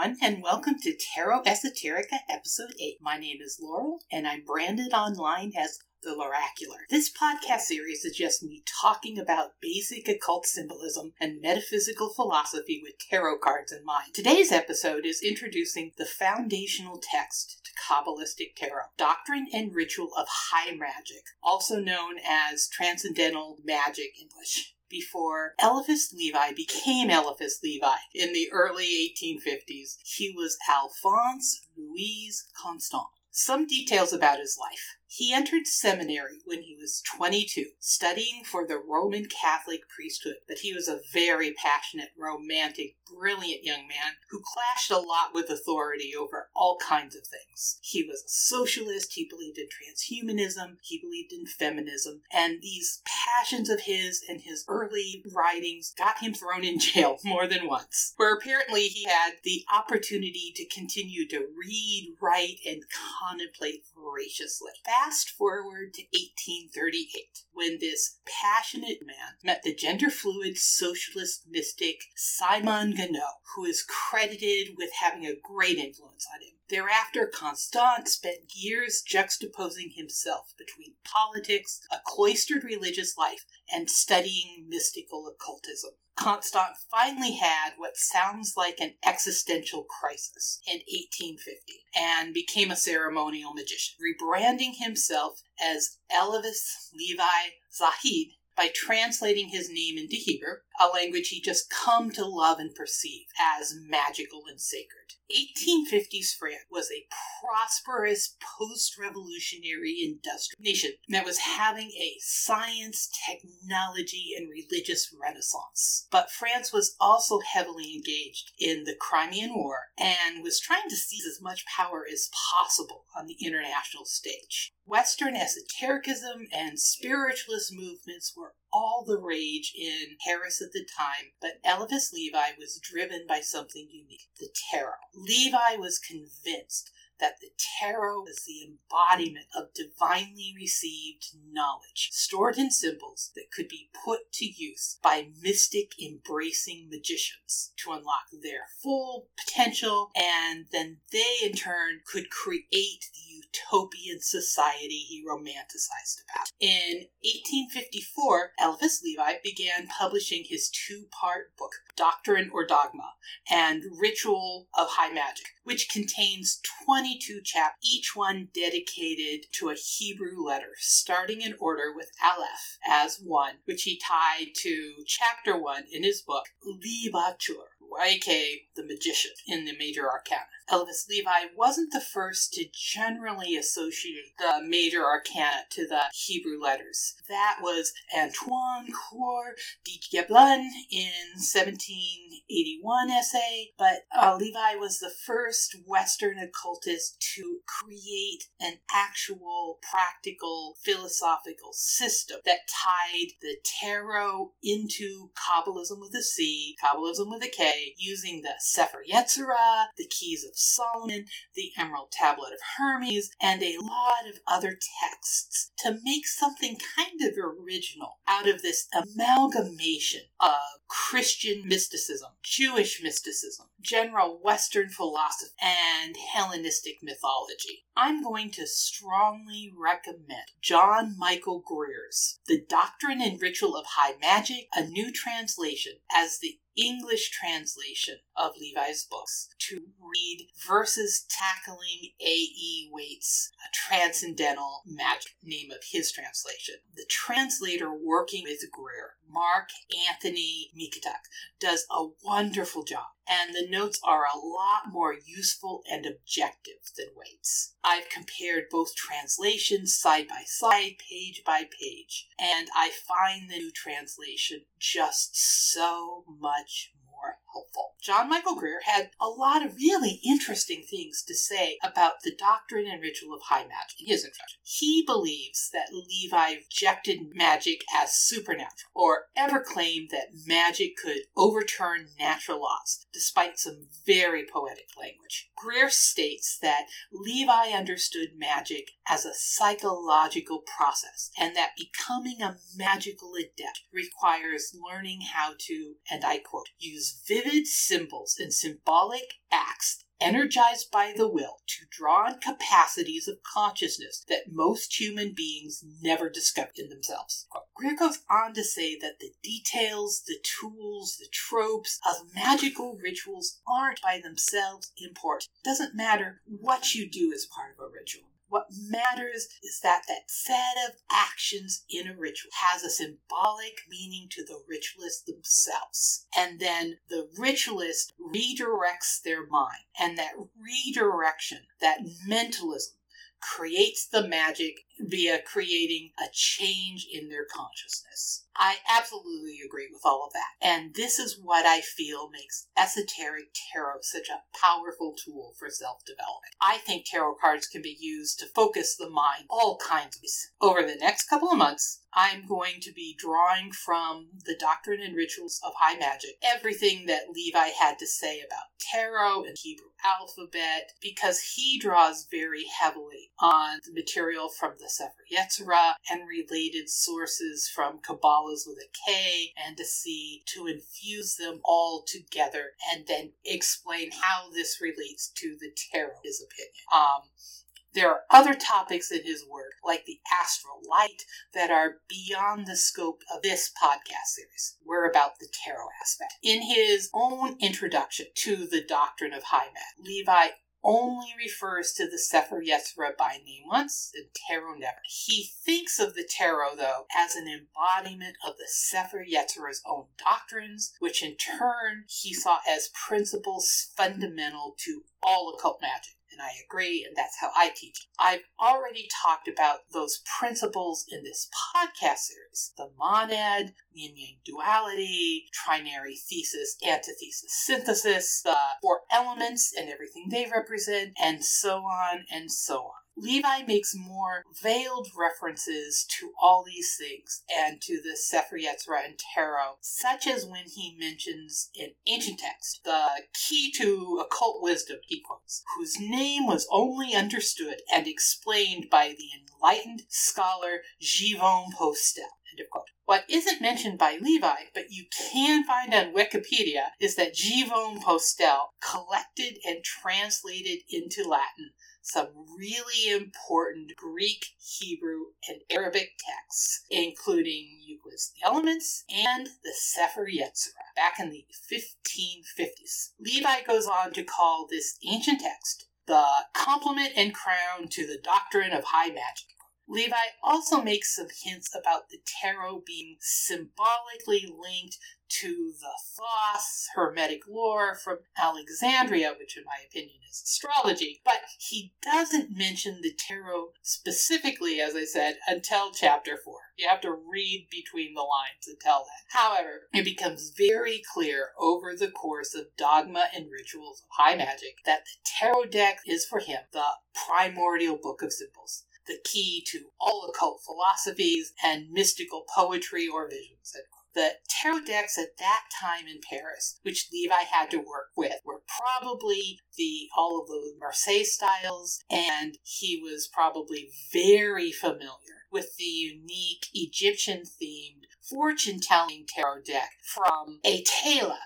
everyone, and welcome to Tarot Esoterica Episode 8. My name is Laurel, and I'm branded online as the Loracular. This podcast series is just me talking about basic occult symbolism and metaphysical philosophy with tarot cards in mind. Today's episode is introducing the foundational text to Kabbalistic tarot, Doctrine and Ritual of High Magic, also known as Transcendental Magic English before Eliphas Levi became Eliphas Levi in the early 1850s. He was Alphonse Louis Constant. Some details about his life. He entered seminary when he was 22, studying for the Roman Catholic priesthood, but he was a very passionate, romantic, brilliant young man who clashed a lot with authority over all kinds of things. He was a socialist, he believed in transhumanism, he believed in feminism, and these passions of his and his early writings got him thrown in jail more than once, where apparently he had the opportunity to continue to read, write, and contemplate voraciously fast forward to 1838, when this passionate man met the gender fluid socialist mystic Simon Ganneau, who is credited with having a great influence on him. Thereafter, Constant spent years juxtaposing himself between politics, a cloistered religious life, and studying mystical occultism. Constant finally had what sounds like an existential crisis in 1850 and became a ceremonial magician, rebranding himself as Eliphas Levi Zahed by translating his name into Hebrew, a language he just come to love and perceive as magical and sacred. 1850s France was a prosperous post revolutionary industrial nation that was having a science, technology, and religious renaissance. But France was also heavily engaged in the Crimean War and was trying to seize as much power as possible on the international stage. Western esotericism and spiritualist movements were all the rage in Paris at the time, but Eliphas Levi was driven by something unique the tarot. Levi was convinced that the tarot is the embodiment of divinely received knowledge, stored in symbols that could be put to use by mystic embracing magicians to unlock their full potential, and then they in turn could create the utopian society he romanticized about. In 1854, Eliphas Levi began publishing his two part book, Doctrine or Dogma, and Ritual of High Magic, which contains 22 chapters, each one dedicated to a Hebrew letter, starting in order with Aleph as one, which he tied to chapter one in his book, Le Bateleur, aka the magician in the major arcana. Eliphas Levi wasn't the first to generally associate the major arcana to the Hebrew letters. That was Antoine Court de Gébelin in 1781 essay, but uh, Levi was the first Western occultist to create an actual practical philosophical system that tied the tarot into Kabbalism with a C, Kabbalism with a K, using the Sefer Yetzirah, the keys of Solomon, the Emerald Tablet of Hermes, and a lot of other texts to make something kind of original out of this amalgamation of Christian mysticism, Jewish mysticism, general Western philosophy, and Hellenistic mythology. I'm going to strongly recommend John Michael Greer's The Doctrine and Ritual of High Magic, a new translation, as the English translation of Levi's books to read versus tackling A.E. Waite's Transcendental Magic, name of his translation. The translator working with Greer, Mark Anthony Mikituk, does a wonderful job, and the notes are a lot more useful and objective than Waite's. I've compared both translations side by side, page by page, and I find the new translation just so much more helpful. John Michael Greer had a lot of really interesting things to say about the doctrine and ritual of high magic in his introduction. He believes that Levi rejected magic as supernatural, or ever claimed that magic could overturn natural laws, despite some very poetic language. Greer states that Levi understood magic as a psychological process, and that becoming a magical adept requires learning how to, and I quote, use vivid vivid symbols and symbolic acts energized by the will to draw on capacities of consciousness that most human beings never discover in themselves. Greer goes on to say that the details, the tools, the tropes of magical rituals aren't by themselves important. It doesn't matter what you do as part of a ritual. What matters is that that set of actions in a ritual has a symbolic meaning to the ritualists themselves. And then the ritualist redirects their mind. And that redirection, that mentalism, creates the magic via creating a change in their consciousness. I absolutely agree with all of that. And this is what I feel makes esoteric tarot such a powerful tool for self development. I think tarot cards can be used to focus the mind all kinds of ways. Over the next couple of months, I'm going to be drawing from the Doctrine and Rituals of High Magic everything that Levi had to say about tarot and Hebrew alphabet because he draws very heavily on the material from the Sefer Yetzirah and related sources from Kabbalah's with a K and a C to infuse them all together and then explain how this relates to the tarot, his opinion. Um, there are other topics in his work, like the astral light, that are beyond the scope of this podcast series. We're about the tarot aspect. In his own introduction to the doctrine of High Mag, Levi only refers to the Sefer Yetzirah by name once and tarot never. He thinks of the tarot, though, as an embodiment of the Sefer Yetzirah's own doctrines, which in turn he saw as principles fundamental to all occult magic and I agree, and that's how I teach. I've already talked about those principles in this podcast series the monad, yin yang duality, trinary thesis, antithesis synthesis, the four elements and everything they represent, and so on and so on. Levi makes more veiled references to all these things and to the Sefer Yetzirah and Tarot, such as when he mentions in ancient text the key to occult wisdom, he quotes, whose name was only understood and explained by the enlightened scholar Guillaume Postel. End of quote. What isn't mentioned by Levi, but you can find on Wikipedia, is that Guillaume Postel collected and translated into Latin some really important Greek, Hebrew, and Arabic texts, including Euclid's The Elements and the Sefer Yetzirah, back in the 1550s. Levi goes on to call this ancient text the complement and crown to the doctrine of high magic. Levi also makes some hints about the tarot being symbolically linked to the Thoth Hermetic lore from Alexandria, which in my opinion is astrology, but he doesn't mention the tarot specifically, as I said, until chapter 4. You have to read between the lines to tell that. However, it becomes very clear over the course of Dogma and Rituals of High Magic that the tarot deck is for him the primordial book of symbols the key to all occult philosophies and mystical poetry or visions. The tarot decks at that time in Paris, which Levi had to work with, were probably the all of the Marseille styles, and he was probably very familiar with the unique Egyptian themed fortune telling tarot deck from Etteilla,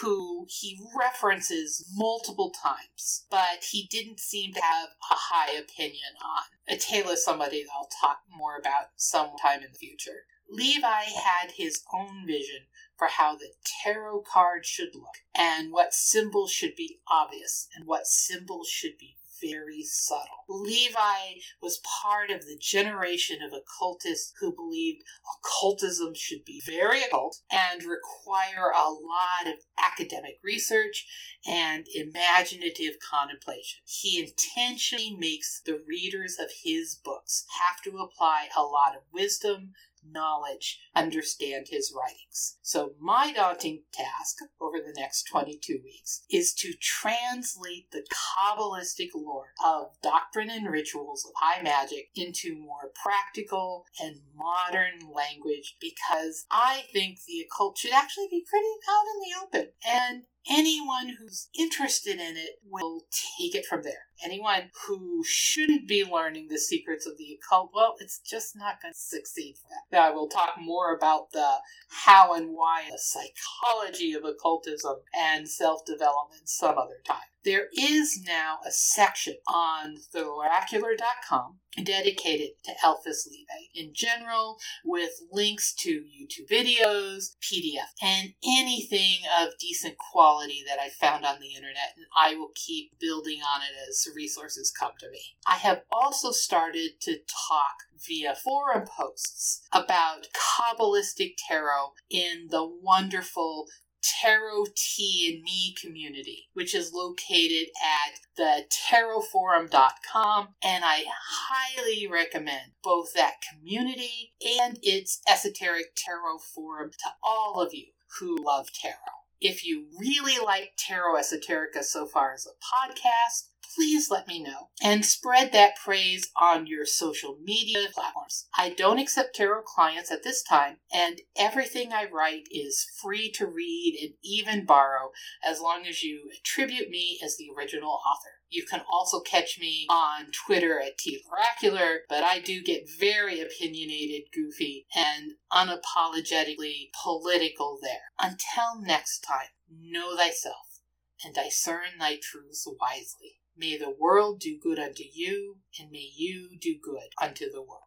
who he references multiple times, but he didn't seem to have a high opinion on. Etteilla is somebody I'll talk more about sometime in the future. Levi had his own vision for how the tarot card should look, and what symbols should be obvious, and what symbols should be very subtle. Levi was part of the generation of occultists who believed occultism should be very occult and require a lot of academic research and imaginative contemplation. He intentionally makes the readers of his books have to apply a lot of wisdom, knowledge understand his writings. So, my daunting task over the next 22 weeks is to translate the Kabbalistic lore of doctrine and rituals of high magic into more practical and modern language because I think the occult should actually be pretty out in the open. And anyone who's interested in it will take it from there. Anyone who shouldn't be learning the secrets of the occult, well, it's just not going to succeed for that. I will talk more about the how and why, the psychology of occultism and self development some other time. There is now a section on theloracular.com dedicated to Eliphas Levi in general, with links to YouTube videos, PDF, and anything of decent quality that I found on the internet, and I will keep building on it as resources come to me. I have also started to talk via forum posts about Kabbalistic tarot in the wonderful Tarot Tea and Me community, which is located at the tarotforum.com. And I highly recommend both that community and its esoteric tarot forum to all of you who love tarot. If you really like Tarot Esoterica so far as a podcast, please let me know and spread that praise on your social media platforms. I don't accept tarot clients at this time, and everything I write is free to read and even borrow as long as you attribute me as the original author. You can also catch me on Twitter at TOracular, but I do get very opinionated, goofy, and unapologetically political there. Until next time, know thyself and discern thy truths wisely. May the world do good unto you, and may you do good unto the world.